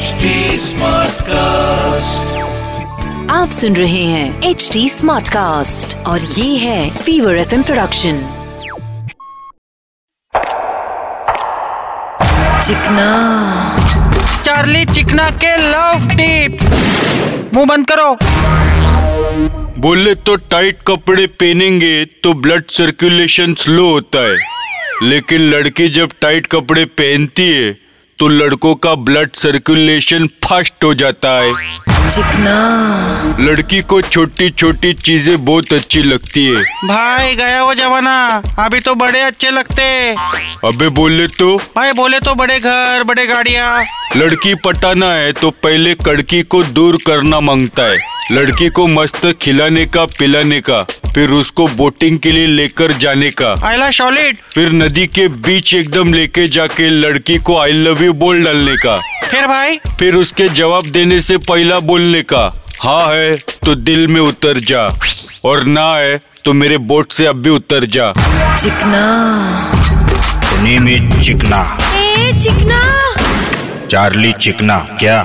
HD Smartcast. आप सुन रहे हैं एच डी स्मार्ट कास्ट और ये है फीवर एफ़ प्रोडक्शन चिकना। चार्ली चिकना के लव टिप्स मुँह बंद करो। बोले तो टाइट कपड़े पहनेंगे तो ब्लड सर्कुलेशन स्लो होता है। लेकिन लड़की जब टाइट कपड़े पहनती है तो लड़कों का ब्लड सर्कुलेशन फास्ट हो जाता है। चिकना लड़की को छोटी छोटी चीज़ें बहुत अच्छी लगती है। भाई गया वो जमाना। अभी तो बड़े अच्छे लगते। अबे बोले तो। भाई बोले तो बड़े घर बड़े गाड़िया। लड़की पटाना है तो पहले कड़की को दूर करना माँगता है। लड़की को मस्त खिलाने का पिलाने का फिर उसको बोटिंग के लिए लेकर जाने का। आइला सॉलिड फिर नदी के बीच एकदम लेके जाके लड़की को आई लव यू बोल डालने का। फिर भाई? फिर उसके जवाब देने से पहला बोलने का हाँ है तो दिल में उतर जा और ना है तो मेरे बोट से अब भी उतर जा। चिकना। नियमित चिकना। ए चिकना। चार्ली चिकना क्या?